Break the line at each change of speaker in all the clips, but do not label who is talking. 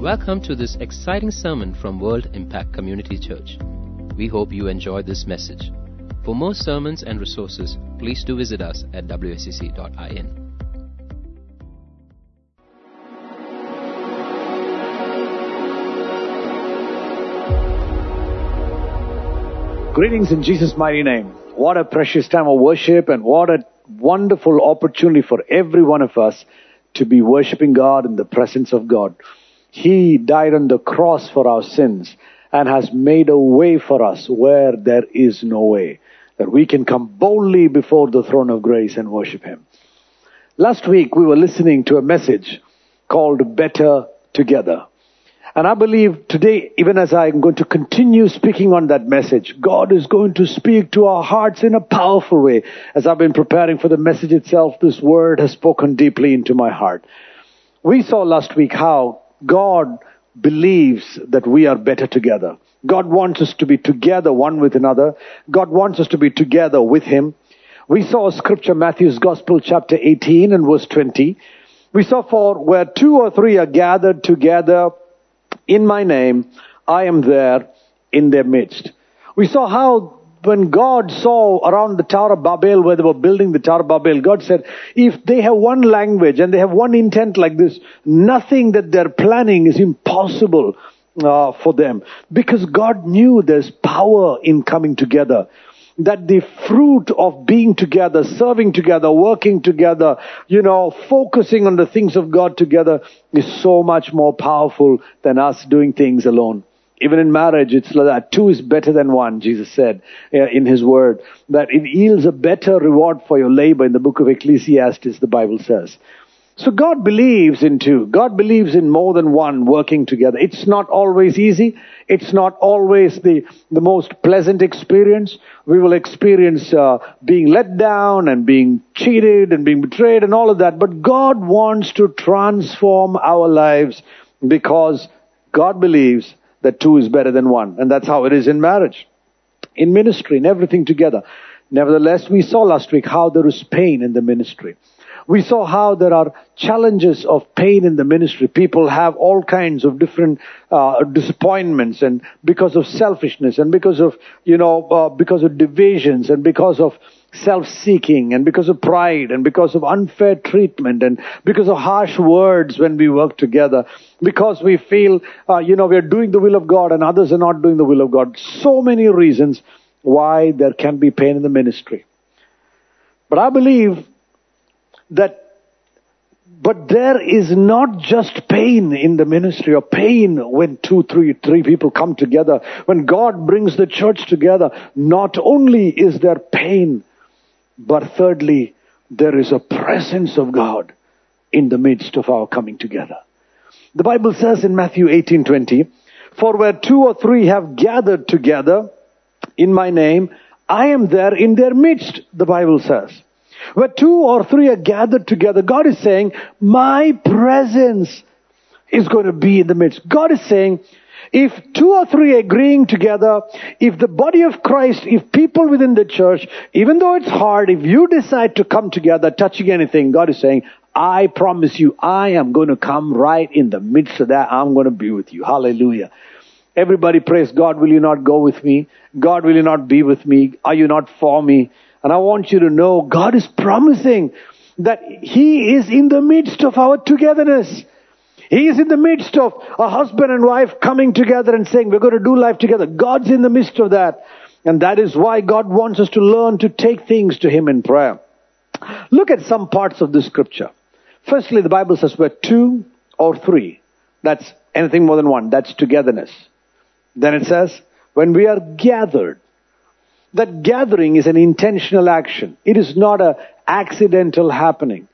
Welcome to this exciting sermon from World Impact Community Church. We hope you enjoy this message. For more sermons and resources, please do visit us at wscc.in.
Greetings in Jesus' mighty name. What a precious time of worship and what a wonderful opportunity for every one of us to be worshiping God in the presence of God. He died on the cross for our sins and has made a way for us where there is no way. That we can come boldly before the throne of grace and worship Him. Last week we were listening to a message called Better Together. And I believe today, even as I'm going to continue speaking on that message, God is going to speak to our hearts in a powerful way. As I've been preparing for the message itself, this word has spoken deeply into my heart. We saw last week how God believes that we are better together. God wants us to be together one with another. God wants us to be together with Him. We saw scripture, Matthew's Gospel, chapter 18 and verse 20. We saw for where two or three are gathered together in my name, I am there in their midst. We saw how when God saw around the Tower of Babel where they were building the Tower of Babel, God said, if they have one language and they have one intent like this, nothing that they're planning is impossible uh, for them. Because God knew there's power in coming together that the fruit of being together, serving together, working together, you know, focusing on the things of God together is so much more powerful than us doing things alone. Even in marriage, it's like that. Two is better than one, Jesus said uh, in His Word. That it yields a better reward for your labor in the book of Ecclesiastes, the Bible says. So God believes in two. God believes in more than one working together. It's not always easy. It's not always the, the most pleasant experience. We will experience uh, being let down and being cheated and being betrayed and all of that. But God wants to transform our lives because God believes that two is better than one. And that's how it is in marriage, in ministry, in everything together. Nevertheless, we saw last week how there is pain in the ministry. We saw how there are challenges of pain in the ministry. People have all kinds of different uh, disappointments, and because of selfishness, and because of you know, uh, because of divisions, and because of self-seeking, and because of pride, and because of unfair treatment, and because of harsh words when we work together, because we feel uh, you know we are doing the will of God and others are not doing the will of God. So many reasons why there can be pain in the ministry. But I believe that but there is not just pain in the ministry or pain when two, three, three people come together. When God brings the church together, not only is there pain, but thirdly, there is a presence of God in the midst of our coming together. The Bible says in Matthew 18:20, "For where two or three have gathered together in my name, I am there in their midst," the Bible says. Where two or three are gathered together, God is saying, my presence is going to be in the midst. God is saying, if two or three agreeing together, if the body of Christ, if people within the church, even though it's hard, if you decide to come together touching anything, God is saying, I promise you, I am going to come right in the midst of that. I'm going to be with you. Hallelujah. Everybody praise God, will you not go with me? God, will you not be with me? Are you not for me? And I want you to know God is promising that He is in the midst of our togetherness. He is in the midst of a husband and wife coming together and saying, we're going to do life together. God's in the midst of that. And that is why God wants us to learn to take things to Him in prayer. Look at some parts of the scripture. Firstly, the Bible says where two or three, that's anything more than one, that's togetherness. Then it says, when we are gathered, that gathering is an intentional action. It is not an accidental happening.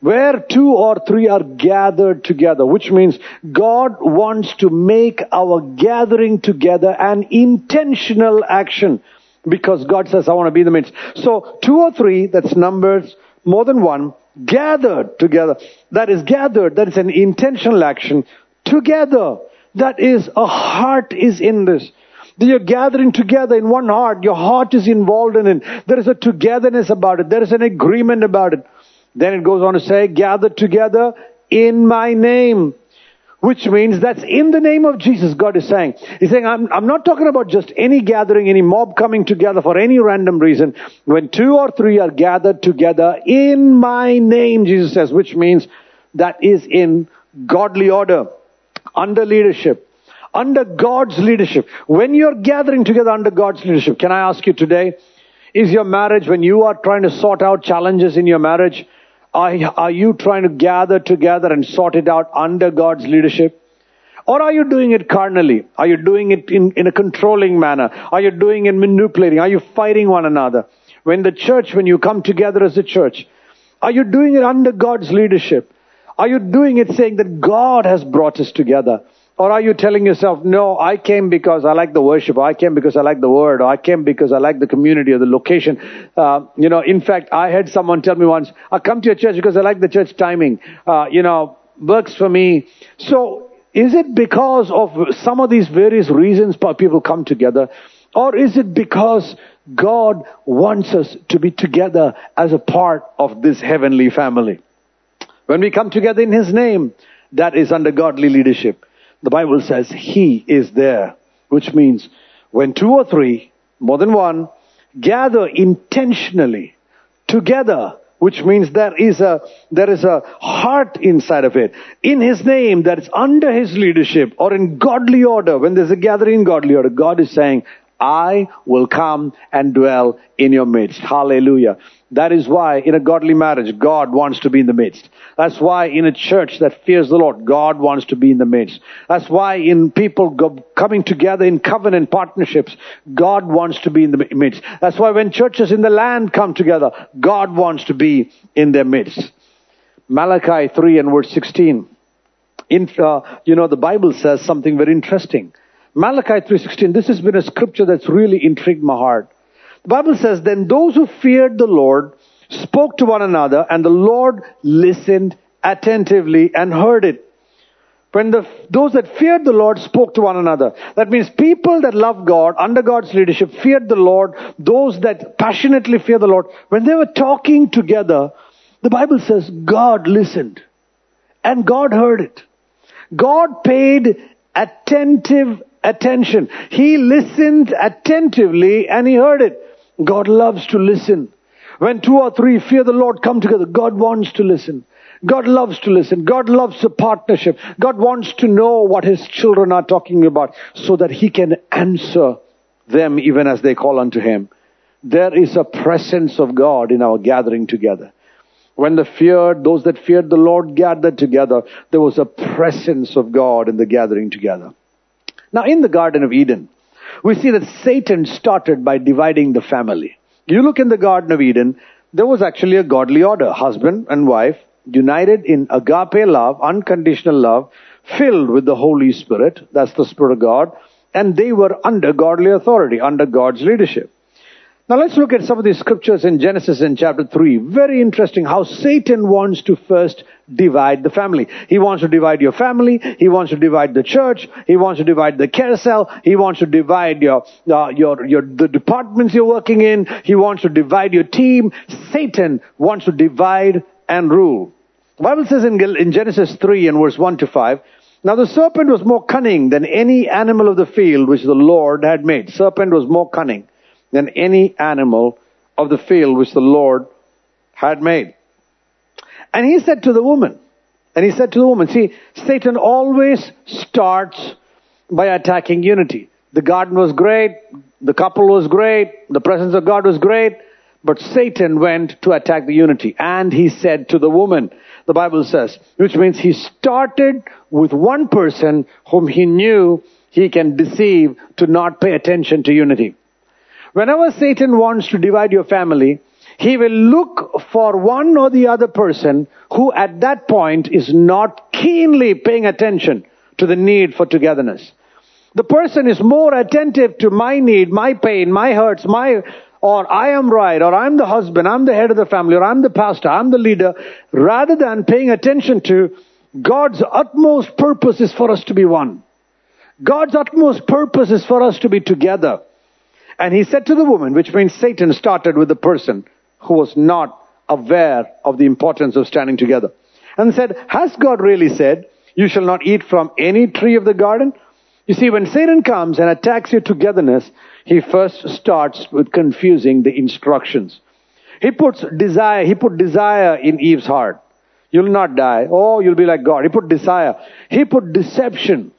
Where two or three are gathered together, which means God wants to make our gathering together an intentional action because God says, I want to be in the midst. So two or three, that's numbers more than one, gathered together. That is gathered, that is an intentional action together. That is, a heart is in this. You're gathering together in one heart. Your heart is involved in it. There is a togetherness about it. There is an agreement about it. Then it goes on to say, gather together in my name. which means that's in the name of Jesus, God is saying. He's saying, I'm, I'm not talking about just any gathering, any mob coming together for any random reason. When two or three are gathered together in my name, Jesus says, which means that is in godly order, under leadership, under God's leadership. When you're gathering together under God's leadership, can I ask you today, is your marriage, when you are trying to sort out challenges in your marriage, are, you trying to gather together and sort it out under God's leadership? Or are you doing it carnally? Are you doing it in, in a controlling manner? Are you doing it manipulating? Are you fighting one another? When the church, when you come together as a church, are you doing it under God's leadership? Are you doing it saying that God has brought us together? Or are you telling yourself, no, I came because I like the worship, or I came because I like the word, or I came because I like the community or the location. Uh, you know, in fact, I had someone tell me once, I come to your church because I like the church timing. Uh, you know, works for me. So, is it because of some of these various reasons people come together? Or is it because God wants us to be together as a part of this heavenly family? When we come together in His name, that is under godly leadership. The Bible says He is there, which means when two or three, more than one, gather intentionally together, which means there is a, there is a heart inside of it. In His name, that is under His leadership or in godly order, when there's a gathering in godly order, God is saying, I will come and dwell in your midst. Hallelujah. That is why in a godly marriage, God wants to be in the midst. That's why in a church that fears the Lord, God wants to be in the midst. That's why in people go, coming together in covenant partnerships, God wants to be in the midst. That's why when churches in the land come together, God wants to be in their midst. Malachi 3 and verse 16. In, uh, you know, the Bible says something very interesting. Malachi 3.16, this has been a scripture that's really intrigued my heart. Bible says, Then those who feared the Lord spoke to one another, and the Lord listened attentively and heard it. When the, those that feared the Lord spoke to one another. That means people that love God, under God's leadership, feared the Lord, those that passionately fear the Lord, when they were talking together, the Bible says God listened. And God heard it. God paid attentive attention. He listened attentively and he heard it. God loves to listen. When two or three fear the Lord come together, God wants to listen. God loves to listen. God loves a partnership. God wants to know what His children are talking about so that He can answer them even as they call unto Him. There is a presence of God in our gathering together. When the feared, those that feared the Lord gathered together, there was a presence of God in the gathering together. Now, in the Garden of Eden, we see that Satan started by dividing the family. You look in the Garden of Eden, there was actually a godly order. Husband and wife united in agape love, unconditional love, filled with the Holy Spirit. That's the Spirit of God. And they were under godly authority, under God's leadership. Now let's look at some of these scriptures in Genesis in chapter 3. Very interesting how Satan wants to first divide the family. He wants to divide your family. He wants to divide the church. He wants to divide the care cell. He wants to divide your, uh, your, your, the departments you're working in. He wants to divide your team. Satan wants to divide and rule. The Bible says in, in Genesis 3 and verse 1 to 5, now the serpent was more cunning than any animal of the field which the Lord had made. Serpent was more cunning than any animal of the field which the Lord had made. And he said to the woman, and he said to the woman, see, Satan always starts by attacking unity. The garden was great, the couple was great, the presence of God was great, but Satan went to attack the unity. And he said to the woman, the Bible says, which means he started with one person whom he knew he can deceive to not pay attention to unity. Whenever Satan wants to divide your family, he will look for one or the other person who at that point is not keenly paying attention to the need for togetherness. The person is more attentive to my need, my pain, my hurts, my, or I am right, or I'm the husband, I'm the head of the family, or I'm the pastor, I'm the leader, rather than paying attention to God's utmost purpose is for us to be one. God's utmost purpose is for us to be together. And he said to the woman, which means Satan started with the person who was not aware of the importance of standing together. And said, has God really said, You shall not eat from any tree of the garden. You see, when Satan comes and attacks your togetherness, he first starts with confusing the instructions. He puts desire, he put desire in Eve's heart. You'll not die. Oh, you'll be like God. He put desire. He put deception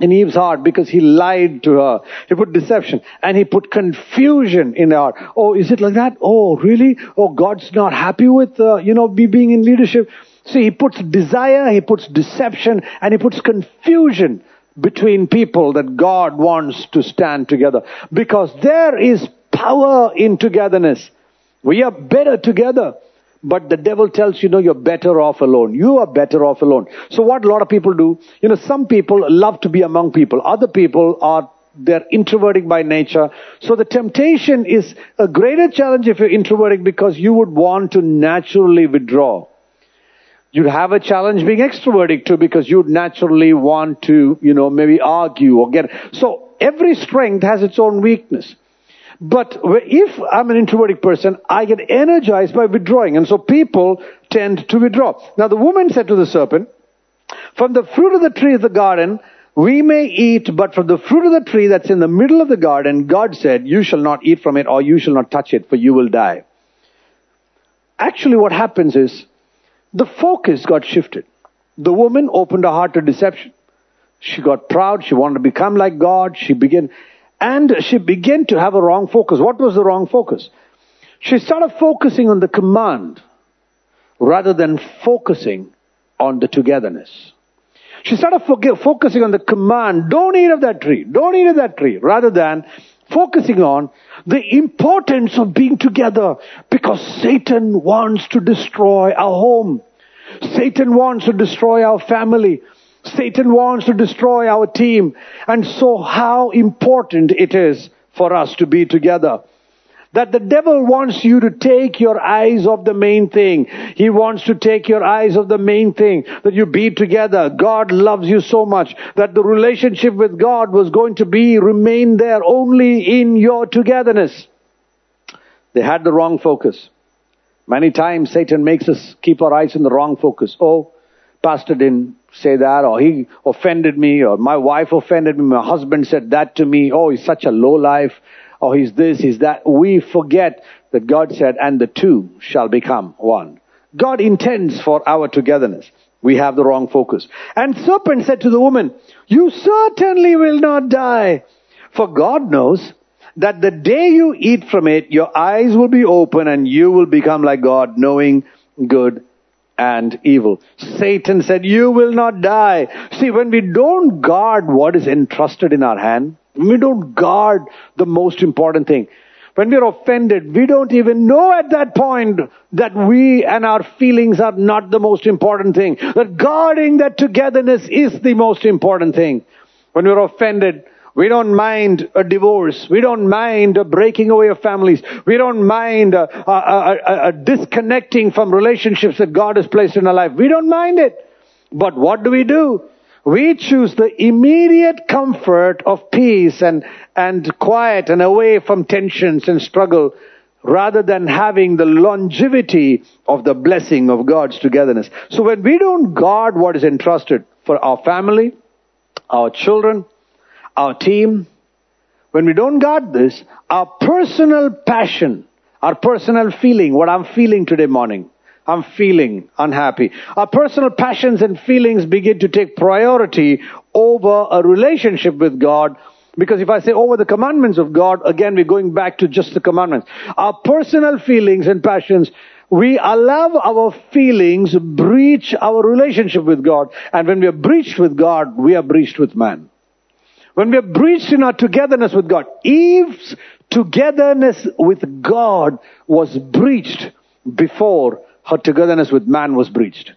in Eve's heart because he lied to her. He put deception and he put confusion in her. Oh, is it like that? Oh, really? Oh, God's not happy with, uh, you know, me being in leadership. See, he puts desire, he puts deception, and he puts confusion between people that God wants to stand together. Because there is power in togetherness. We are better together. But the devil tells you, no, you're better off alone. You are better off alone. So what a lot of people do, you know, some people love to be among people. Other people are, they're introverting by nature. So the temptation is a greater challenge if you're introverting because you would want to naturally withdraw. You'd have a challenge being extroverted too because you'd naturally want to, you know, maybe argue or get, so every strength has its own weakness. But if I'm an introverted person, I get energized by withdrawing. And so people tend to withdraw. Now the woman said to the serpent, from the fruit of the tree of the garden, we may eat, but from the fruit of the tree that's in the middle of the garden, God said, you shall not eat from it or you shall not touch it for you will die. Actually what happens is, the focus got shifted. The woman opened her heart to deception. She got proud. She wanted to become like God. She began, and she began to have a wrong focus. What was the wrong focus? She started focusing on the command rather than focusing on the togetherness. She started focusing on the command, don't eat of that tree, don't eat of that tree, rather than focusing on the importance of being together because Satan wants to destroy our home. Satan wants to destroy our family. Satan wants to destroy our team. And so how important it is for us to be together. That the devil wants you to take your eyes off the main thing. He wants to take your eyes off the main thing. That you be together. God loves you so much that the relationship with God was going to be, remain there only in your togetherness. They had the wrong focus. Many times Satan makes us keep our eyes in the wrong focus. Oh, pastor didn't say that, or he offended me, or my wife offended me, my husband said that to me. Oh, he's such a low life or he's this, he's that. We forget that God said, and the two shall become one. God intends for our togetherness. We have the wrong focus. And serpent said to the woman, you certainly will not die. For God knows that the day you eat from it, your eyes will be open and you will become like God, knowing good and evil. Satan said, you will not die. See, when we don't guard what is entrusted in our hand, we don't guard the most important thing. When we're offended, we don't even know at that point that we and our feelings are not the most important thing. That guarding that togetherness is the most important thing. When we're offended, we don't mind a divorce. We don't mind a breaking away of families. We don't mind a, a, a, a, disconnecting from relationships that God has placed in our life. We don't mind it. But what do we do? We choose the immediate comfort of peace and, and quiet and away from tensions and struggle rather than having the longevity of the blessing of God's togetherness. So when we don't guard what is entrusted for our family, our children, our team, when we don't guard this, our personal passion, our personal feeling, what I'm feeling today morning, I'm feeling unhappy. Our personal passions and feelings begin to take priority over a relationship with God. Because if I say over the commandments of God, again we're going back to just the commandments. Our personal feelings and passions, we allow our feelings breach our relationship with God. And when we are breached with God, we are breached with man. When we are breached in our togetherness with God, Eve's togetherness with God was breached before her togetherness with man was breached.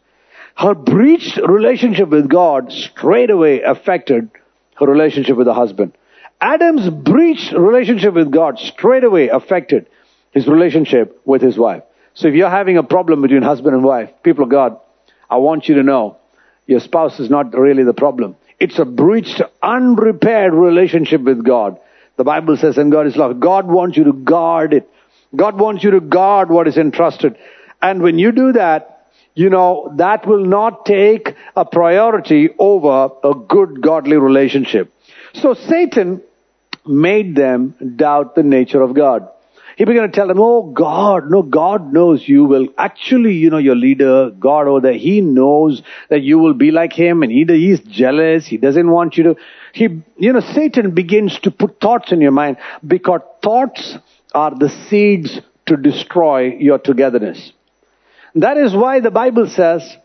Her breached relationship with God straight away affected her relationship with her husband. Adam's breached relationship with God straight away affected his relationship with his wife. So if you're having a problem between husband and wife, people of God, I want you to know your spouse is not really the problem. It's a breached, unrepaired relationship with God. The Bible says, and God is love. God wants you to guard it. God wants you to guard what is entrusted. And when you do that, you know, that will not take a priority over a good godly relationship. So Satan made them doubt the nature of God. He began to tell them, oh God, no, God knows you will. Actually, you know, your leader, God over there, he knows that you will be like him and he, he's jealous. He doesn't want you to, he, you know, Satan begins to put thoughts in your mind because thoughts are the seeds to destroy your togetherness. That is why the Bible says,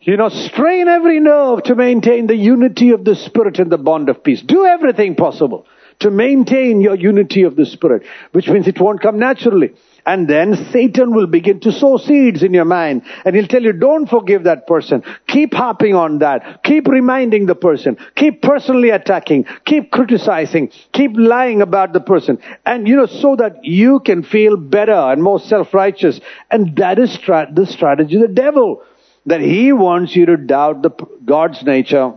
you know, strain every nerve to maintain the unity of the Spirit and the bond of peace. Do everything possible to maintain your unity of the Spirit, which means it won't come naturally. And then Satan will begin to sow seeds in your mind and he'll tell you, don't forgive that person. Keep harping on that. Keep reminding the person. Keep personally attacking. Keep criticizing. Keep lying about the person. And you know, so that you can feel better and more self-righteous. And that is stra- the strategy of the devil. That he wants you to doubt the, God's nature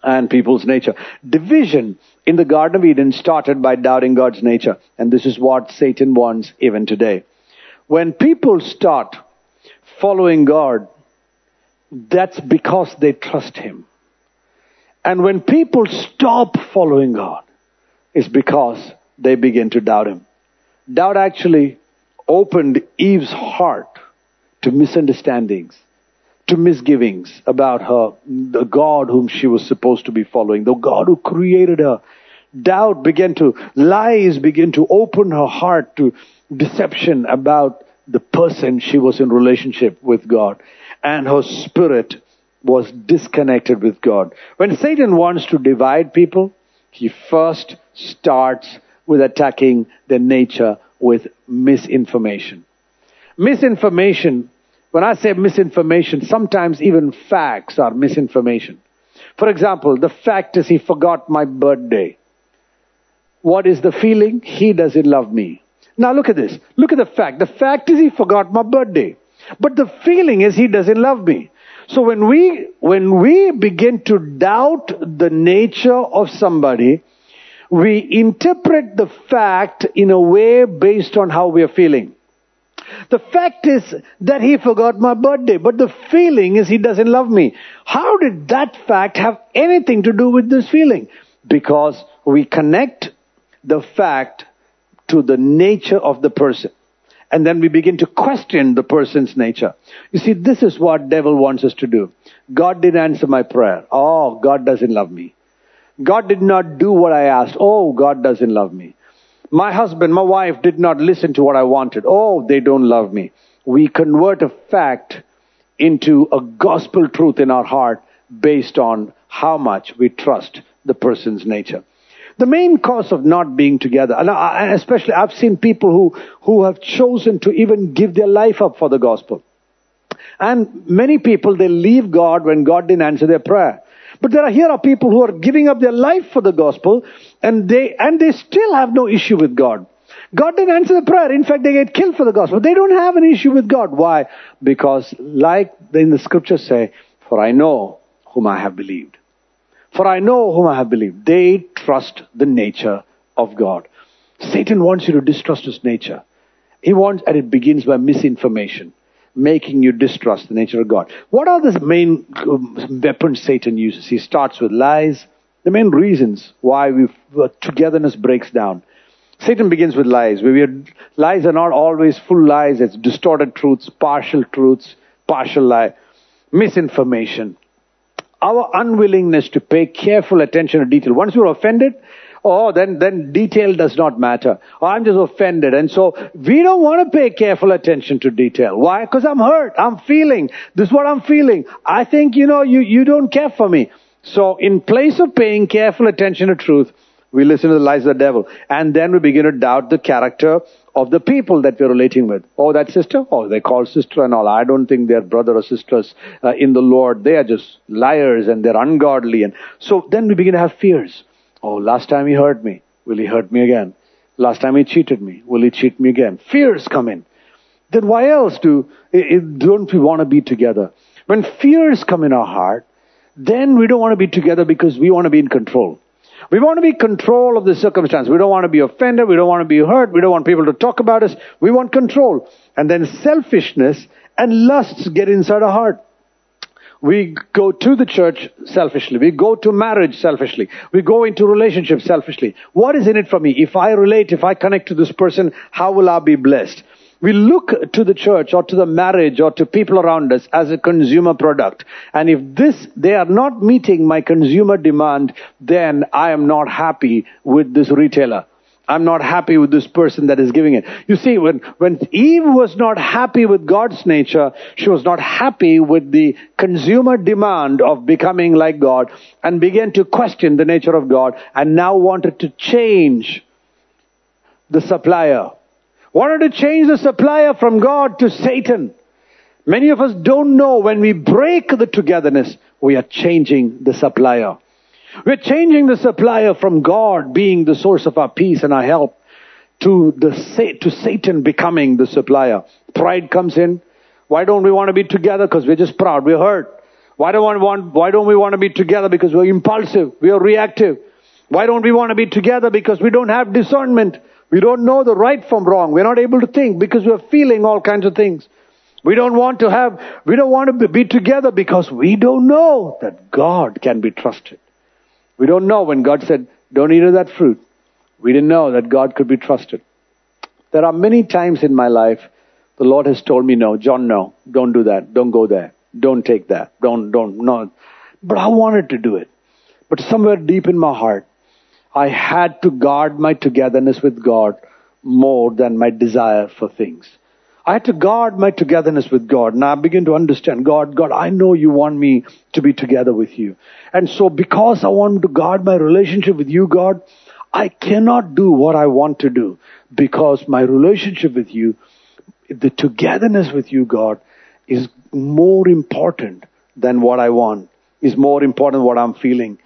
and people's nature. Division in the Garden of Eden started by doubting God's nature. And this is what Satan wants even today. When people start following God, that's because they trust Him. And when people stop following God, it's because they begin to doubt Him. Doubt actually opened Eve's heart to misunderstandings to misgivings about her, the God whom she was supposed to be following, the God who created her. Doubt began to, lies began to open her heart to deception about the person she was in relationship with God. And her spirit was disconnected with God. When Satan wants to divide people, he first starts with attacking their nature with misinformation. Misinformation when I say misinformation, sometimes even facts are misinformation. For example, the fact is he forgot my birthday. What is the feeling? He doesn't love me. Now look at this. Look at the fact. The fact is he forgot my birthday. But the feeling is he doesn't love me. So when we, when we begin to doubt the nature of somebody, we interpret the fact in a way based on how we are feeling. The fact is that he forgot my birthday, but the feeling is he doesn't love me. How did that fact have anything to do with this feeling? Because we connect the fact to the nature of the person. And then we begin to question the person's nature. You see, this is what devil wants us to do. God didn't answer my prayer. Oh, God doesn't love me. God did not do what I asked. Oh, God doesn't love me. My husband, my wife did not listen to what I wanted. Oh, they don't love me. We convert a fact into a gospel truth in our heart based on how much we trust the person's nature. The main cause of not being together, and especially I've seen people who, who have chosen to even give their life up for the gospel. And many people, they leave God when God didn't answer their prayer. But there are here are people who are giving up their life for the gospel and they, and they still have no issue with God. God didn't answer the prayer. In fact, they get killed for the gospel. They don't have an issue with God. Why? Because like in the scriptures say, for I know whom I have believed. For I know whom I have believed. They trust the nature of God. Satan wants you to distrust his nature. He wants, and it begins by misinformation making you distrust the nature of God. What are the main um, weapons Satan uses? He starts with lies. The main reasons why we togetherness breaks down. Satan begins with lies. We are, lies are not always full lies. It's distorted truths, partial truths, partial lie, misinformation. Our unwillingness to pay careful attention to detail. Once you're offended, oh, then, then detail does not matter. Oh, I'm just offended. And so we don't want to pay careful attention to detail. Why? Because I'm hurt. I'm feeling. This is what I'm feeling. I think, you know, you, you don't care for me. So in place of paying careful attention to truth, we listen to the lies of the devil. And then we begin to doubt the character of the people that we're relating with. Oh, that sister? Oh, they call sister and all. I don't think they're brother or sisters uh, in the Lord. They are just liars and they're ungodly. And so then we begin to have fears. Oh, last time he hurt me. Will he hurt me again? Last time he cheated me. Will he cheat me again? Fears come in. Then why else do, don't we want to be together? When fears come in our heart, then we don't want to be together because we want to be in control. We want to be control of the circumstance. We don't want to be offended. We don't want to be hurt. We don't want people to talk about us. We want control. And then selfishness and lusts get inside our heart. We go to the church selfishly. We go to marriage selfishly. We go into relationships selfishly. What is in it for me? If I relate, if I connect to this person, how will I be blessed? We look to the church or to the marriage or to people around us as a consumer product. And if this, they are not meeting my consumer demand, then I am not happy with this retailer. I'm not happy with this person that is giving it. You see, when, when Eve was not happy with God's nature, she was not happy with the consumer demand of becoming like God and began to question the nature of God and now wanted to change the supplier. Wanted to change the supplier from God to Satan. Many of us don't know when we break the togetherness, we are changing the supplier. We're changing the supplier from God being the source of our peace and our help to the to Satan becoming the supplier. Pride comes in. Why don't we want to be together? Because we're just proud. We're hurt. Why don't we want, why don't we want to be together? Because we're impulsive. We are reactive. Why don't we want to be together? Because we don't have discernment. We don't know the right from wrong. We're not able to think because we're feeling all kinds of things. We don't want to have, we don't want to be together because we don't know that God can be trusted. We don't know when God said, don't eat of that fruit. We didn't know that God could be trusted. There are many times in my life the Lord has told me, no, John, no, don't do that. Don't go there. Don't take that. Don't, don't, no. But I wanted to do it. But somewhere deep in my heart, I had to guard my togetherness with God more than my desire for things. I had to guard my togetherness with God. And I begin to understand, God, God, I know you want me to be together with you. And so because I want to guard my relationship with you, God, I cannot do what I want to do because my relationship with you, the togetherness with you, God, is more important than what I want, is more important than what I'm feeling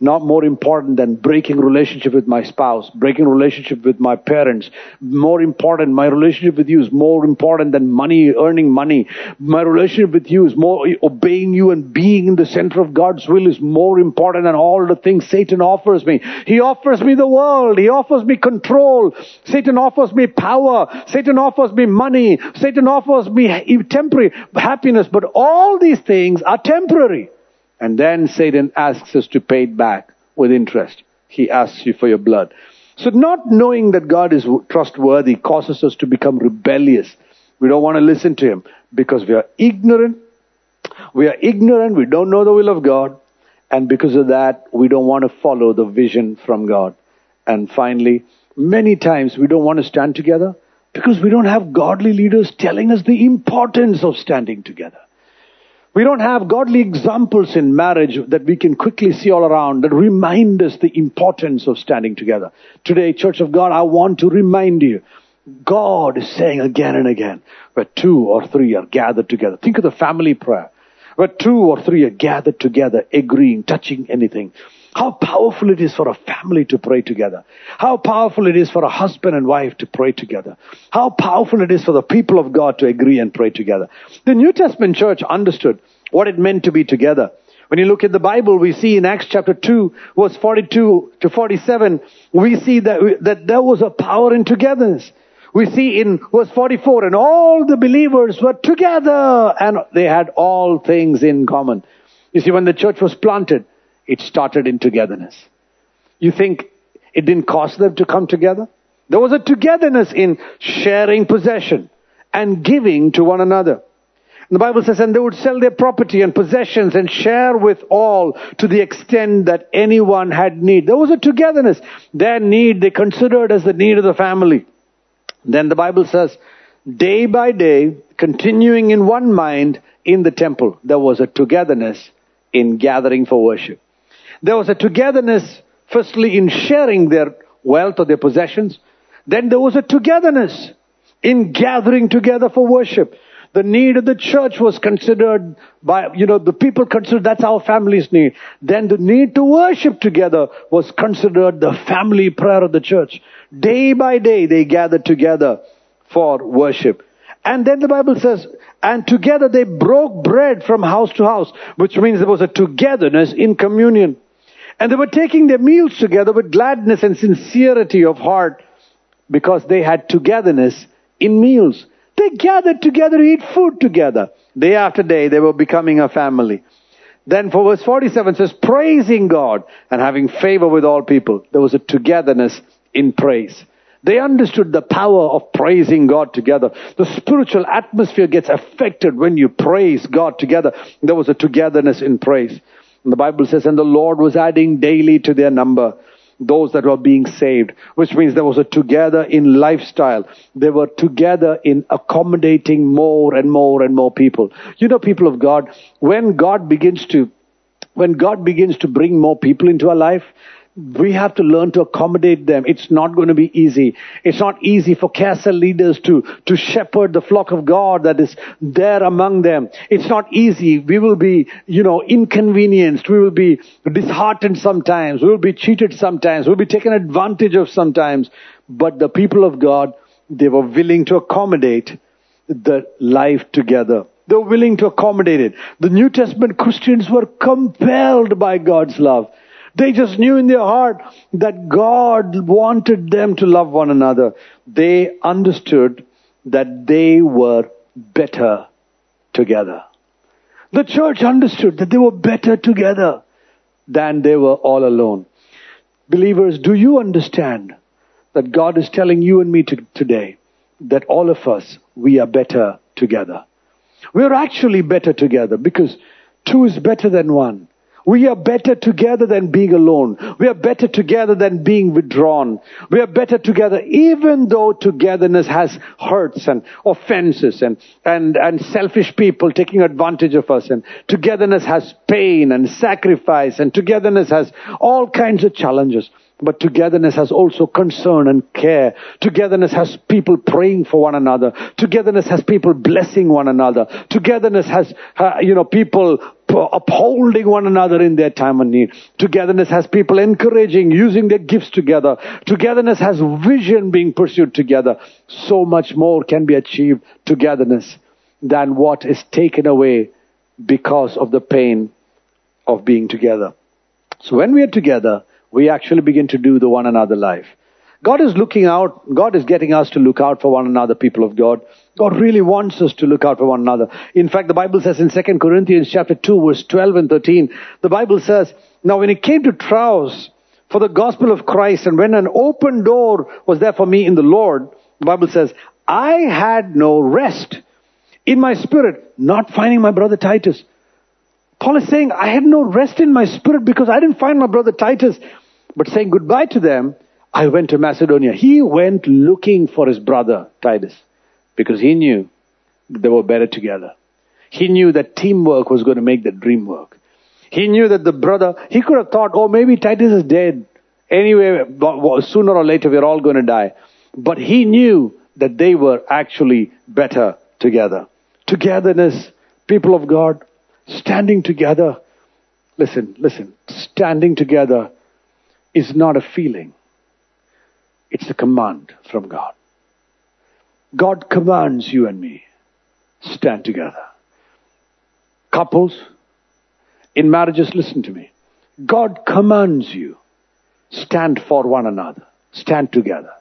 not more important than breaking relationship with my spouse, breaking relationship with my parents. More important, my relationship with you is more important than money, earning money. My relationship with you is more, obeying you and being in the center of God's will is more important than all the things Satan offers me. He offers me the world. He offers me control. Satan offers me power. Satan offers me money. Satan offers me temporary happiness. But all these things are temporary. And then Satan asks us to pay it back with interest. He asks you for your blood. So not knowing that God is trustworthy causes us to become rebellious. We don't want to listen to Him because we are ignorant. We are ignorant. We don't know the will of God. And because of that, we don't want to follow the vision from God. And finally, many times we don't want to stand together because we don't have godly leaders telling us the importance of standing together. We don't have godly examples in marriage that we can quickly see all around that remind us the importance of standing together. Today, Church of God, I want to remind you, God is saying again and again, where two or three are gathered together. Think of the family prayer. Where two or three are gathered together, agreeing, touching anything. How powerful it is for a family to pray together. How powerful it is for a husband and wife to pray together. How powerful it is for the people of God to agree and pray together. The New Testament church understood what it meant to be together. When you look at the Bible, we see in Acts chapter 2, verse 42 to 47, we see that, that there was a power in togetherness. We see in verse 44, and all the believers were together and they had all things in common. You see, when the church was planted, it started in togetherness. You think it didn't cost them to come together? There was a togetherness in sharing possession and giving to one another. And the Bible says, and they would sell their property and possessions and share with all to the extent that anyone had need. There was a togetherness. Their need they considered as the need of the family. Then the Bible says, day by day, continuing in one mind in the temple, there was a togetherness in gathering for worship. There was a togetherness, firstly, in sharing their wealth or their possessions. Then there was a togetherness in gathering together for worship. The need of the church was considered by, you know, the people considered that's our family's need. Then the need to worship together was considered the family prayer of the church. Day by day they gathered together for worship. And then the Bible says, and together they broke bread from house to house, which means there was a togetherness in communion. And they were taking their meals together with gladness and sincerity of heart because they had togetherness in meals. They gathered together to eat food together. Day after day, they were becoming a family. Then for verse 47 says, praising God and having favor with all people. There was a togetherness in praise. They understood the power of praising God together. The spiritual atmosphere gets affected when you praise God together. There was a togetherness in praise. And the Bible says, and the Lord was adding daily to their number those that were being saved, which means there was a together in lifestyle. They were together in accommodating more and more and more people. You know, people of God, when God begins to, when God begins to bring more people into our life, we have to learn to accommodate them. It's not going to be easy. It's not easy for castle leaders to, to shepherd the flock of God that is there among them. It's not easy. We will be, you know, inconvenienced. We will be disheartened sometimes. We will be cheated sometimes. We'll be taken advantage of sometimes. But the people of God, they were willing to accommodate the life together. They were willing to accommodate it. The New Testament Christians were compelled by God's love. They just knew in their heart that God wanted them to love one another. They understood that they were better together. The church understood that they were better together than they were all alone. Believers, do you understand that God is telling you and me to, today that all of us, we are better together? We're actually better together because two is better than one. We are better together than being alone. We are better together than being withdrawn. We are better together even though togetherness has hurts and offenses and, and, and selfish people taking advantage of us and togetherness has pain and sacrifice and togetherness has all kinds of challenges. But togetherness has also concern and care. Togetherness has people praying for one another. Togetherness has people blessing one another. Togetherness has, uh, you know, people upholding one another in their time of need. Togetherness has people encouraging, using their gifts together. Togetherness has vision being pursued together. So much more can be achieved togetherness than what is taken away because of the pain of being together. So when we are together, we actually begin to do the one another life. God is looking out, God is getting us to look out for one another, people of God. God really wants us to look out for one another. In fact, the Bible says in 2 Corinthians chapter 2 verse 12 and 13, the Bible says, Now when it came to Troas for the gospel of Christ and when an open door was there for me in the Lord, the Bible says, I had no rest in my spirit, not finding my brother Titus. Paul is saying, I had no rest in my spirit because I didn't find my brother Titus. But saying goodbye to them, I went to Macedonia. He went looking for his brother Titus because he knew they were better together. He knew that teamwork was going to make the dream work. He knew that the brother, he could have thought, oh, maybe Titus is dead. Anyway, sooner or later we're all going to die. But he knew that they were actually better together. Togetherness, people of God, standing together. Listen, listen, standing together is not a feeling. It's a command from God. God commands you and me. Stand together. Couples, in marriages, listen to me. God commands you. Stand for one another. Stand together.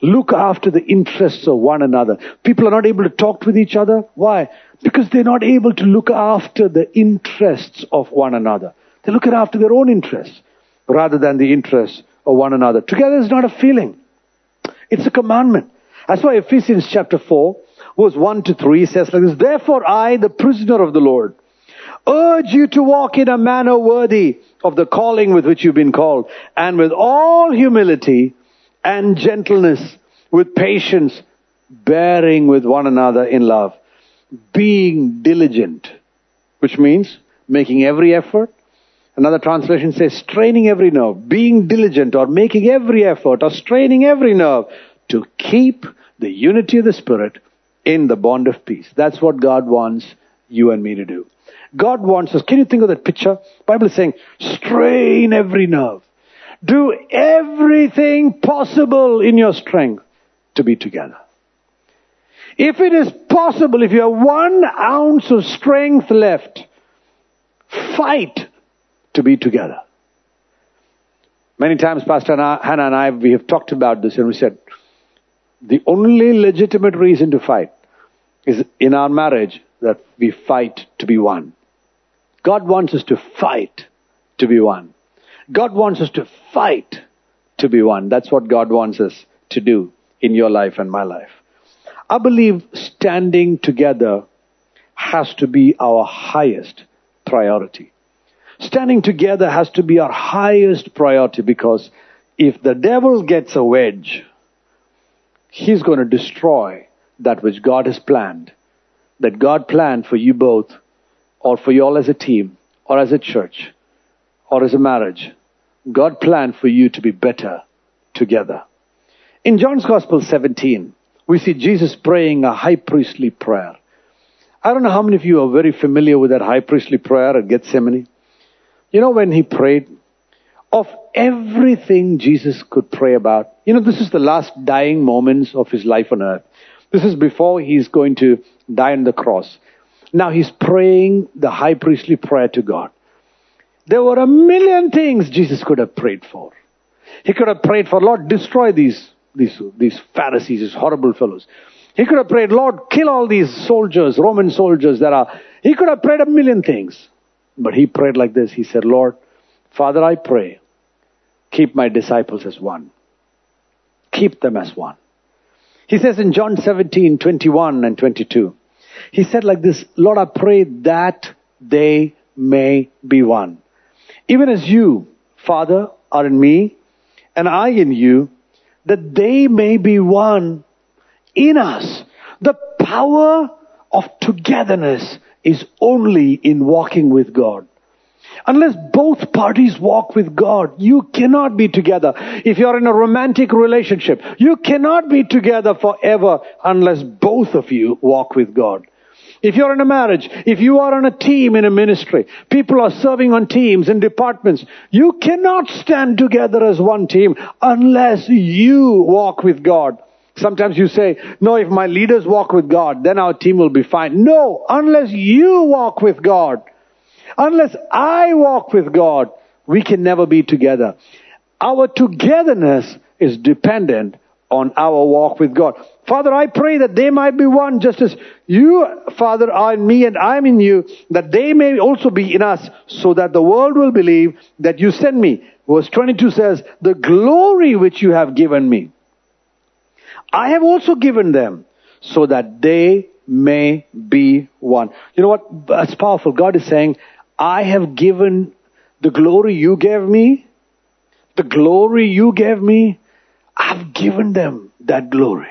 Look after the interests of one another. People are not able to talk with each other. Why? Because they're not able to look after the interests of one another. They're looking after their own interests rather than the interests of one another. Together is not a feeling. It's a commandment. That's why Ephesians chapter 4, verse 1 to 3 says like this, Therefore I, the prisoner of the Lord, urge you to walk in a manner worthy of the calling with which you've been called, and with all humility and gentleness, with patience, bearing with one another in love, being diligent, which means making every effort, Another translation says straining every nerve, being diligent or making every effort or straining every nerve to keep the unity of the Spirit in the bond of peace. That's what God wants you and me to do. God wants us. Can you think of that picture? Bible is saying, strain every nerve. Do everything possible in your strength to be together. If it is possible, if you have one ounce of strength left, fight to be together. Many times, Pastor Hannah and I, we have talked about this and we said, the only legitimate reason to fight, is in our marriage that we fight to be one. God wants us to fight to be one. God wants us to fight to be one. That's what God wants us to do in your life and my life. I believe standing together has to be our highest priority. Standing together has to be our highest priority because if the devil gets a wedge, he's going to destroy that which God has planned, that God planned for you both, or for you all as a team, or as a church, or as a marriage. God planned for you to be better together. In John's Gospel 17, we see Jesus praying a high priestly prayer. I don't know how many of you are very familiar with that high priestly prayer at Gethsemane. You know when he prayed, of everything Jesus could pray about, you know, this is the last dying moments of his life on earth. This is before he's going to die on the cross. Now he's praying the high priestly prayer to God. There were a million things Jesus could have prayed for. He could have prayed for, Lord, destroy these, these, these Pharisees, these horrible fellows. He could have prayed, Lord, kill all these soldiers, Roman soldiers that are. He could have prayed a million things. But he prayed like this. He said, Lord, Father, I pray, keep my disciples as one. Keep them as one. He says in John 17, 21 and 22, he said like this, Lord, I pray that they may be one. Even as you, Father, are in me, and I in you, that they may be one in us. The power of togetherness is only in walking with God. Unless both parties walk with God, you cannot be together. If you're in a romantic relationship, you cannot be together forever unless both of you walk with God. If you're in a marriage, if you are on a team in a ministry, people are serving on teams and departments, you cannot stand together as one team unless you walk with God. Sometimes you say, no, if my leaders walk with God, then our team will be fine. No, unless you walk with God, unless I walk with God, we can never be together. Our togetherness is dependent on our walk with God. Father, I pray that they might be one just as you, Father, are in me and I'm in you, that they may also be in us so that the world will believe that you sent me. Verse 22 says, the glory which you have given me. I have also given them so that they may be one. You know what? That's powerful. God is saying, I have given the glory you gave me, the glory you gave me, I've given them that glory.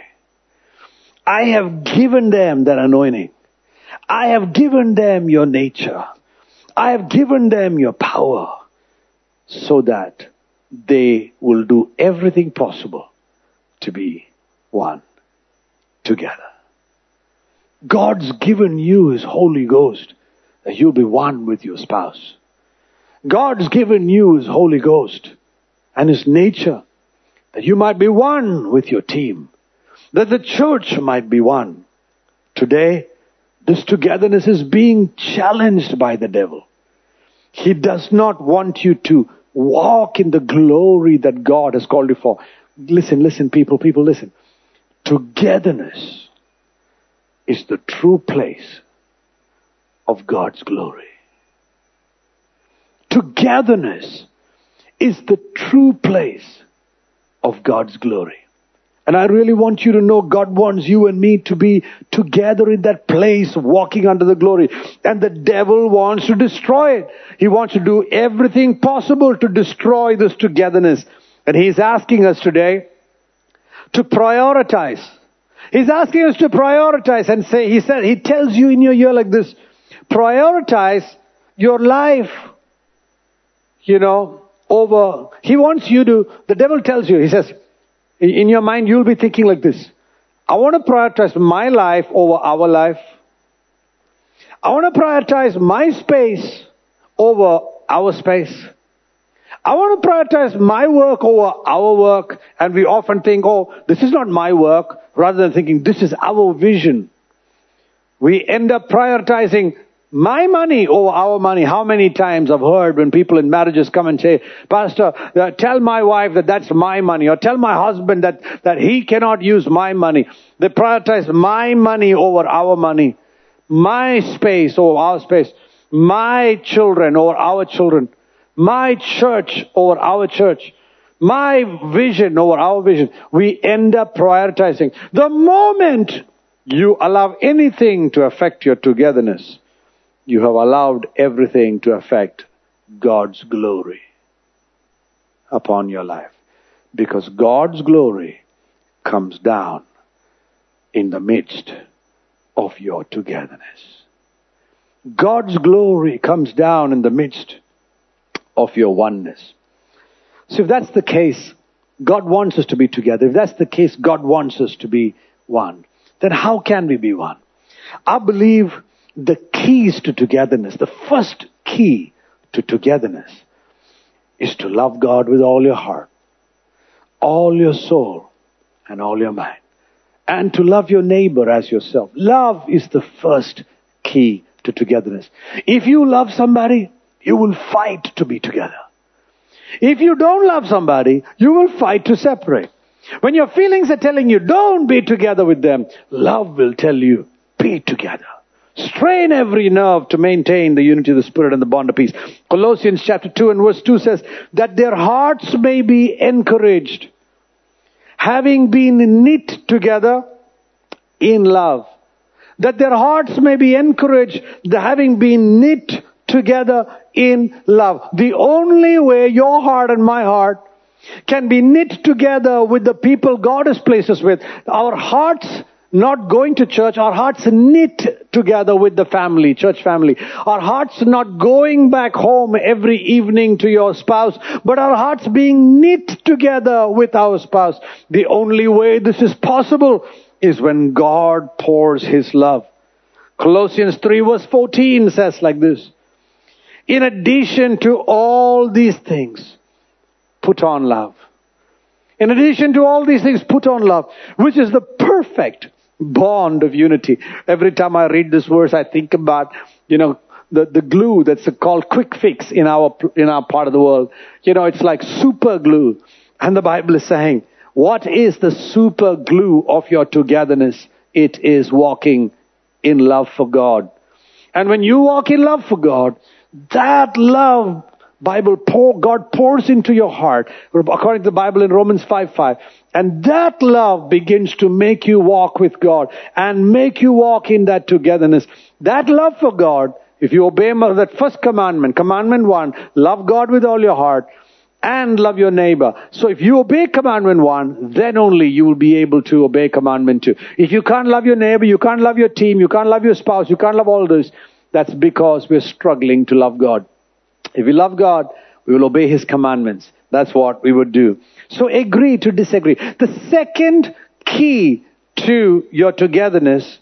I have given them that anointing. I have given them your nature. I have given them your power so that they will do everything possible to be one together. God's given you His Holy Ghost that you'll be one with your spouse. God's given you His Holy Ghost and His nature that you might be one with your team, that the church might be one. Today, this togetherness is being challenged by the devil. He does not want you to walk in the glory that God has called you for. Listen, listen, people, people, listen. Togetherness is the true place of God's glory. Togetherness is the true place of God's glory. And I really want you to know God wants you and me to be together in that place, walking under the glory. And the devil wants to destroy it. He wants to do everything possible to destroy this togetherness. And he's asking us today, to prioritize. He's asking us to prioritize and say, he said, he tells you in your ear like this, prioritize your life, you know, over, he wants you to, the devil tells you, he says, in your mind you'll be thinking like this, I want to prioritize my life over our life. I want to prioritize my space over our space. I want to prioritize my work over our work. And we often think, oh, this is not my work, rather than thinking, this is our vision. We end up prioritizing My money over our money. How many times I've heard when people in marriages come and say, Pastor, uh, tell my wife that that's my money, or tell my husband that, that he cannot use my money. They prioritize my money over our money, my space over our space, my children over our children, my church over our church, my vision over our vision. We end up prioritizing. The moment you allow anything to affect your togetherness, you have allowed everything to affect God's glory upon your life. Because God's glory comes down in the midst of your togetherness. God's glory comes down in the midst of your oneness. So if that's the case, God wants us to be together. If that's the case, God wants us to be one. Then how can we be one? I believe the keys to togetherness, the first key to togetherness is to love God with all your heart, all your soul, and all your mind. And to love your neighbor as yourself. Love is the first key to togetherness. If you love somebody, you will fight to be together. If you don't love somebody, you will fight to separate. When your feelings are telling you don't be together with them, love will tell you be together. Strain every nerve to maintain the unity of the Spirit and the bond of peace. Colossians chapter 2 and verse 2 says that their hearts may be encouraged, having been knit together in love. That their hearts may be encouraged, having been knit together in love. The only way your heart and my heart can be knit together with the people God has placed us with, our hearts not going to church, our hearts knit together with the family, church family. Our hearts not going back home every evening to your spouse, but our hearts being knit together with our spouse. The only way this is possible is when God pours His love. Colossians 3 verse 14 says like this. In addition to all these things, put on love. In addition to all these things, put on love, which is the perfect bond of unity. Every time I read this verse, I think about, you know, the, the glue that's called quick fix in our, in our part of the world. You know, it's like super glue. And the Bible is saying, what is the super glue of your togetherness? It is walking in love for God. And when you walk in love for God, that love Bible pour, God pours into your heart, according to the Bible in Romans 5 5. And that love begins to make you walk with God and make you walk in that togetherness. That love for God, if you obey that first commandment, commandment one, love God with all your heart and love your neighbor. So if you obey commandment one, then only you will be able to obey commandment two. If you can't love your neighbor, you can't love your team, you can't love your spouse, you can't love all this, that's because we're struggling to love God. If we love God, we will obey His commandments. That's what we would do. So agree to disagree. The second key to your togetherness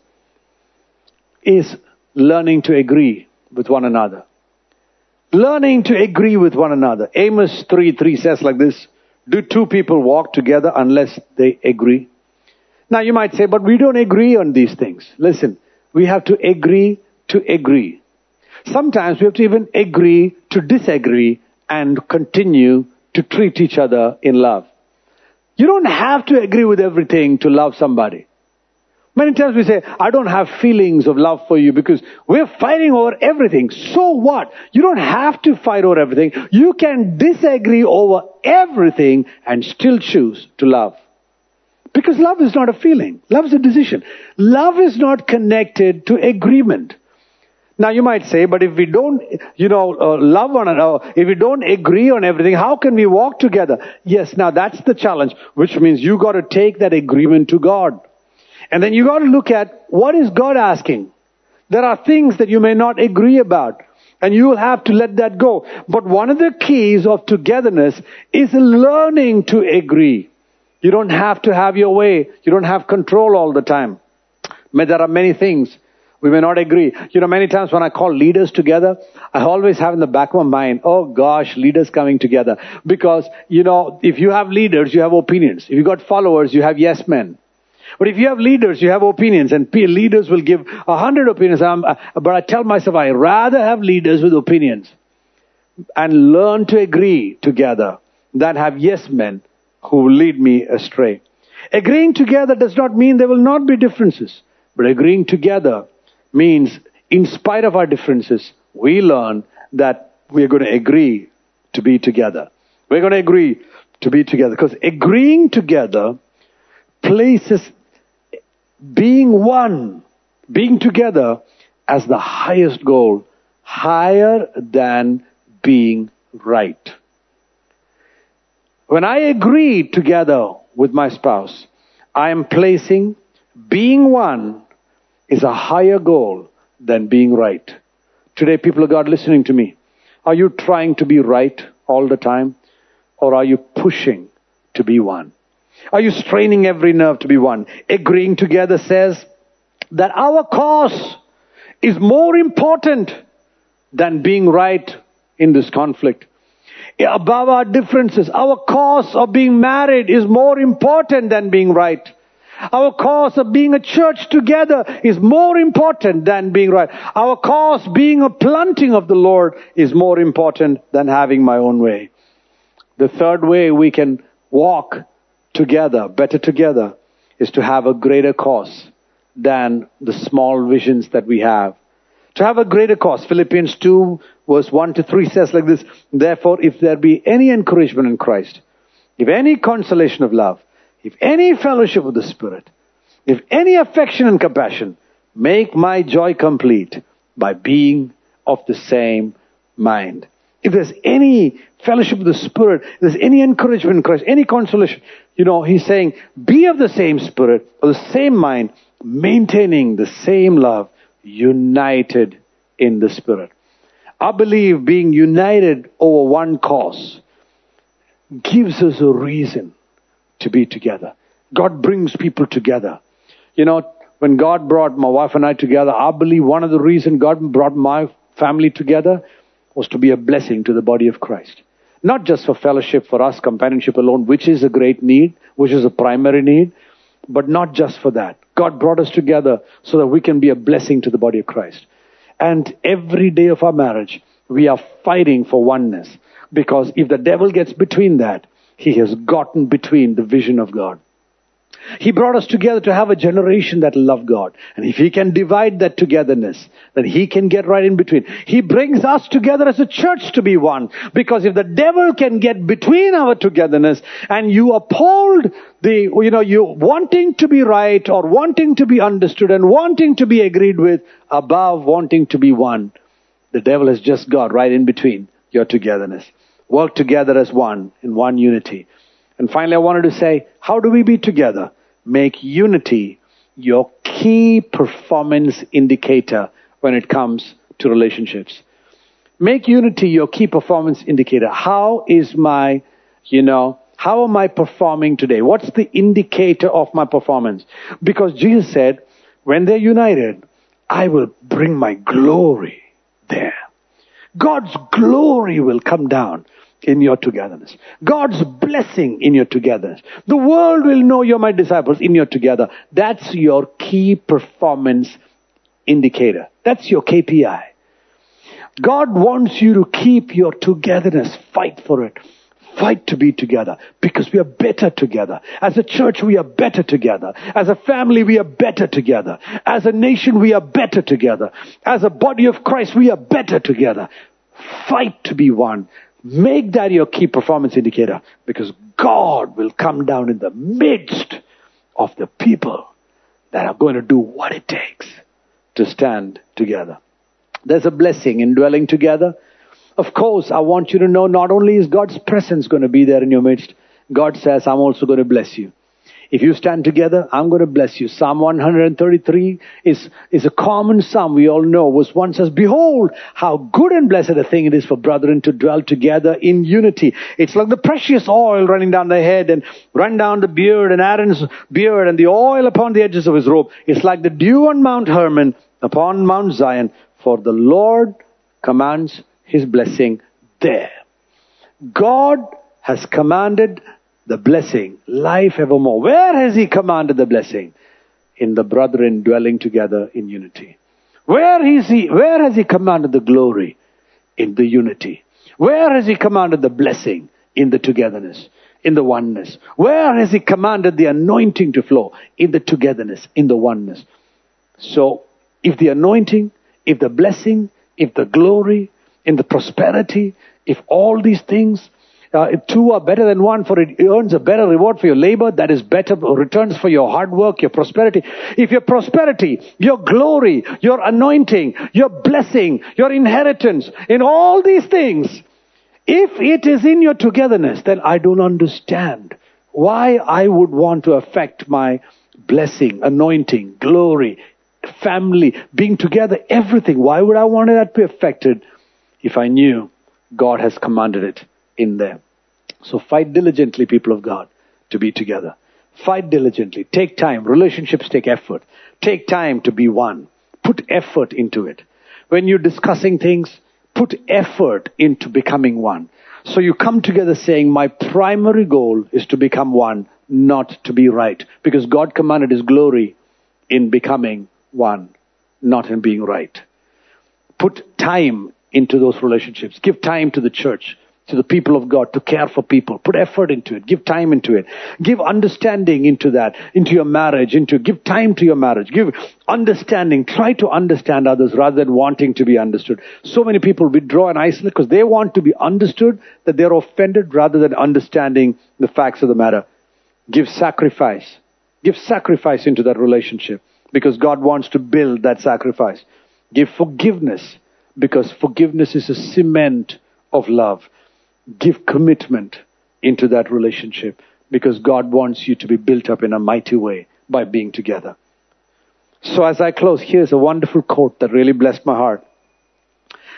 is learning to agree with one another. Learning to agree with one another. Amos 3 3 says like this Do two people walk together unless they agree? Now you might say, but we don't agree on these things. Listen, we have to agree to agree. Sometimes we have to even agree to disagree and continue to treat each other in love. You don't have to agree with everything to love somebody. Many times we say, I don't have feelings of love for you because we're fighting over everything. So what? You don't have to fight over everything. You can disagree over everything and still choose to love. Because love is not a feeling. Love is a decision. Love is not connected to agreement. Now you might say, but if we don't, you know, uh, love one another, if we don't agree on everything, how can we walk together? Yes, now that's the challenge, which means you got to take that agreement to God. And then you got to look at what is God asking. There are things that you may not agree about. And you will have to let that go. But one of the keys of togetherness is learning to agree. You don't have to have your way. You don't have control all the time. There are many things we may not agree. You know, many times when I call leaders together, I always have in the back of my mind, oh gosh, leaders coming together. Because, you know, if you have leaders, you have opinions. If you got followers, you have yes men. But if you have leaders, you have opinions, and leaders will give a hundred opinions. Uh, but I tell myself, I rather have leaders with opinions and learn to agree together than have yes men who lead me astray. Agreeing together does not mean there will not be differences, but agreeing together means in spite of our differences, we learn that we're going to agree to be together. We're going to agree to be together because agreeing together places being one, being together as the highest goal, higher than being right. When I agree together with my spouse, I am placing being one is a higher goal than being right. Today, people of God listening to me, are you trying to be right all the time? Or are you pushing to be one? Are you straining every nerve to be one? Agreeing together says that our cause is more important than being right in this conflict. Above our differences, our cause of being married is more important than being right. Our cause of being a church together is more important than being right. Our cause being a planting of the Lord is more important than having my own way. The third way we can walk together, better together, is to have a greater cause than the small visions that we have. To have a greater cause. Philippians 2 verse 1 to 3 says like this, Therefore, if there be any encouragement in Christ, if any consolation of love, if any fellowship of the Spirit, if any affection and compassion, make my joy complete by being of the same mind. If there's any fellowship of the Spirit, if there's any encouragement in Christ, any consolation, you know, he's saying, be of the same Spirit, of the same mind, maintaining the same love, united in the Spirit. I believe being united over one cause gives us a reason to be together. God brings people together. You know, when God brought my wife and I together, I believe one of the reasons God brought my family together was to be a blessing to the body of Christ. Not just for fellowship, for us, companionship alone, which is a great need, which is a primary need, but not just for that. God brought us together so that we can be a blessing to the body of Christ. And every day of our marriage, we are fighting for oneness. Because if the devil gets between that, he has gotten between the vision of God. He brought us together to have a generation that love God. And if He can divide that togetherness, then He can get right in between. He brings us together as a church to be one. Because if the devil can get between our togetherness and you uphold the, you know, you wanting to be right or wanting to be understood and wanting to be agreed with above wanting to be one, the devil has just got right in between your togetherness. Work together as one in one unity. And finally, I wanted to say, how do we be together? Make unity your key performance indicator when it comes to relationships. Make unity your key performance indicator. How is my, you know, how am I performing today? What's the indicator of my performance? Because Jesus said, when they're united, I will bring my glory there. God's glory will come down in your togetherness. God's blessing in your togetherness. The world will know you're my disciples in your together. That's your key performance indicator. That's your KPI. God wants you to keep your togetherness. Fight for it. Fight to be together because we are better together. As a church, we are better together. As a family, we are better together. As a nation, we are better together. As a body of Christ, we are better together. Fight to be one. Make that your key performance indicator because God will come down in the midst of the people that are going to do what it takes to stand together. There's a blessing in dwelling together. Of course, I want you to know not only is God's presence going to be there in your midst, God says, I'm also going to bless you. If you stand together, I'm going to bless you. Psalm 133 is, is a common psalm we all know. Was one says, Behold, how good and blessed a thing it is for brethren to dwell together in unity. It's like the precious oil running down the head and run down the beard and Aaron's beard and the oil upon the edges of his robe. It's like the dew on Mount Hermon upon Mount Zion. For the Lord commands his blessing there. God has commanded the blessing, life evermore. Where has He commanded the blessing? in the brethren dwelling together in unity. Where is he, where has he commanded the glory? In the unity. Where has he commanded the blessing? In the togetherness, in the oneness. Where has he commanded the anointing to flow? In the togetherness, in the oneness. So, if the anointing, if the blessing, if the glory, in the prosperity, if all these things, uh, two are better than one, for it earns a better reward for your labor, that is better returns for your hard work, your prosperity. If your prosperity, your glory, your anointing, your blessing, your inheritance, in all these things, if it is in your togetherness, then I don't understand why I would want to affect my blessing, anointing, glory, family, being together, everything. Why would I want that to be affected if I knew God has commanded it in there? So fight diligently, people of God, to be together. Fight diligently. Take time. Relationships take effort. Take time to be one. Put effort into it. When you're discussing things, put effort into becoming one. So you come together saying, my primary goal is to become one, not to be right. Because God commanded His glory in becoming one, not in being right. Put time into those relationships. Give time to the church, to the people of God, to care for people. Put effort into it. Give time into it. Give understanding into that, into your marriage, into, give time to your marriage. Give understanding. Try to understand others rather than wanting to be understood. So many people withdraw and isolate because they want to be understood that they're offended rather than understanding the facts of the matter. Give sacrifice. Give sacrifice into that relationship because God wants to build that sacrifice. Give forgiveness because forgiveness is a cement of love. Give commitment into that relationship because God wants you to be built up in a mighty way by being together. So as I close, here's a wonderful quote that really blessed my heart.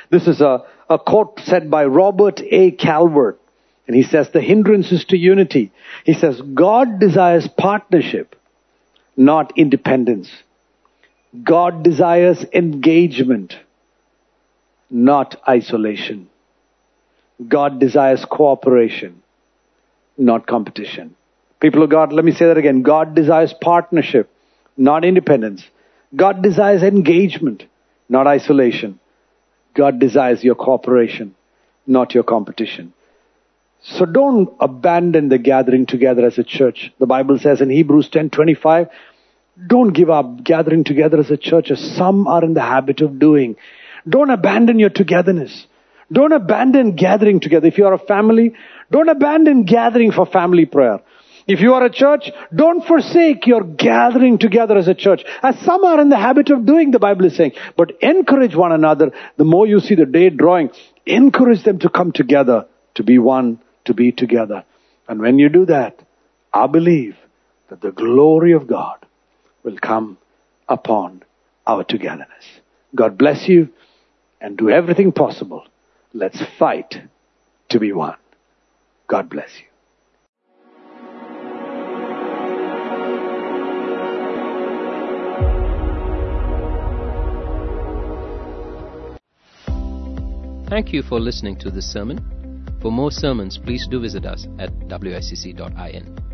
This is a, a quote said by Robert A. Calvert. And he says, the hindrances to unity. He says, God desires partnership not independence. God desires engagement, not isolation. God desires cooperation, not competition. People of God, let me say that again. God desires partnership, not independence. God desires engagement, not isolation. God desires your cooperation, not your competition. So don't abandon the gathering together as a church. The Bible says in Hebrews 10:25, don't give up gathering together as a church as some are in the habit of doing. Don't abandon your togetherness. Don't abandon gathering together. If you are a family, don't abandon gathering for family prayer. If you are a church, don't forsake your gathering together as a church, as some are in the habit of doing, the Bible is saying. But encourage one another. The more you see the day drawing, encourage them to come together, to be one to be together. And when you do that, I believe that the glory of God will come upon our togetherness. God bless you and do everything possible. Let's fight to be one. God bless you.
Thank you for listening to this sermon. For more sermons, please do visit us at wicc.in.